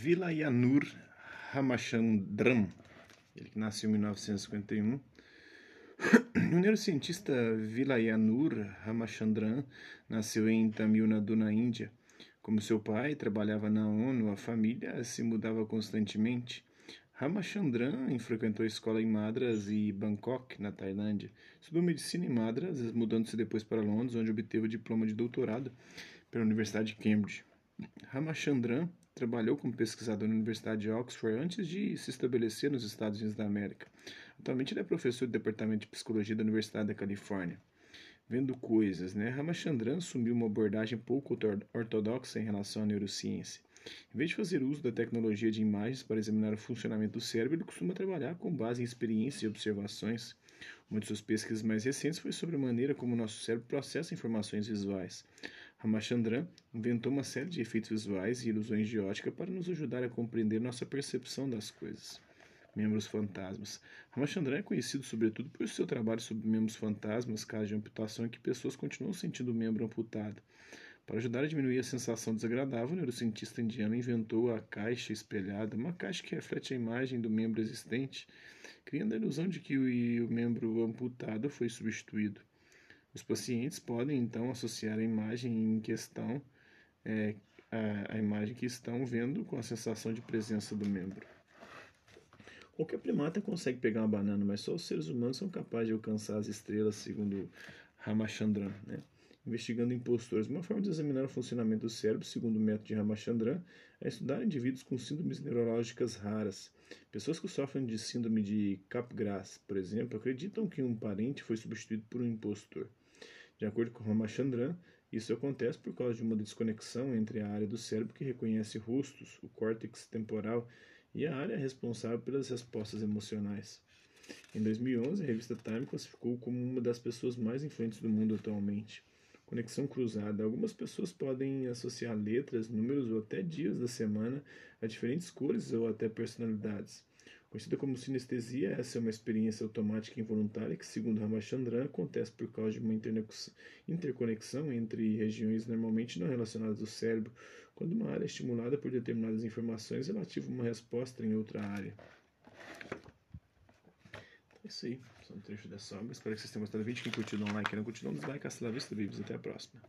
Vilayanur Ramachandran, ele que nasceu em 1951. O neurocientista Vilayanur Ramachandran nasceu em Tamil Nadu, na Índia. Como seu pai trabalhava na ONU, a família se mudava constantemente. Ramachandran frequentou a escola em Madras e Bangkok, na Tailândia. Estudou medicina em Madras, mudando-se depois para Londres, onde obteve o diploma de doutorado pela Universidade de Cambridge. Ramachandran trabalhou como pesquisador na Universidade de Oxford antes de se estabelecer nos Estados Unidos da América. Atualmente ele é professor do Departamento de Psicologia da Universidade da Califórnia. Vendo coisas, né? Ramachandran assumiu uma abordagem pouco ortodoxa em relação à neurociência. Em vez de fazer uso da tecnologia de imagens para examinar o funcionamento do cérebro, ele costuma trabalhar com base em experiências e observações. Uma de suas pesquisas mais recentes foi sobre a maneira como o nosso cérebro processa informações visuais. Ramachandran inventou uma série de efeitos visuais e ilusões de ótica para nos ajudar a compreender nossa percepção das coisas. Membros fantasmas. Ramachandran é conhecido sobretudo por seu trabalho sobre membros fantasmas, casos de amputação em que pessoas continuam sentindo o membro amputado. Para ajudar a diminuir a sensação desagradável, o neurocientista indiano inventou a caixa espelhada, uma caixa que reflete a imagem do membro existente, criando a ilusão de que o membro amputado foi substituído. Os pacientes podem então associar a imagem em questão é, a, a imagem que estão vendo com a sensação de presença do membro. Qualquer primata consegue pegar uma banana, mas só os seres humanos são capazes de alcançar as estrelas, segundo Ramachandran. Né? Investigando impostores. Uma forma de examinar o funcionamento do cérebro, segundo o método de Ramachandran, é estudar indivíduos com síndromes neurológicas raras. Pessoas que sofrem de síndrome de Capgras, por exemplo, acreditam que um parente foi substituído por um impostor. De acordo com Ramachandran, isso acontece por causa de uma desconexão entre a área do cérebro que reconhece rostos, o córtex temporal, e a área responsável pelas respostas emocionais. Em 2011, a revista Time classificou como uma das pessoas mais influentes do mundo atualmente. Conexão cruzada. Algumas pessoas podem associar letras, números ou até dias da semana a diferentes cores ou até personalidades. Conhecida como sinestesia, essa é uma experiência automática involuntária que, segundo Ramachandran, acontece por causa de uma interconexão entre regiões normalmente não relacionadas do cérebro, quando uma área é estimulada por determinadas informações relativa a uma resposta em outra área. Então é isso aí, são um trecho dessa obra. Espero que vocês tenham gostado do vídeo. Quem curtiu, dá um like. Quem não curtiu, dá um dislike. Hasta la vista, Até a próxima.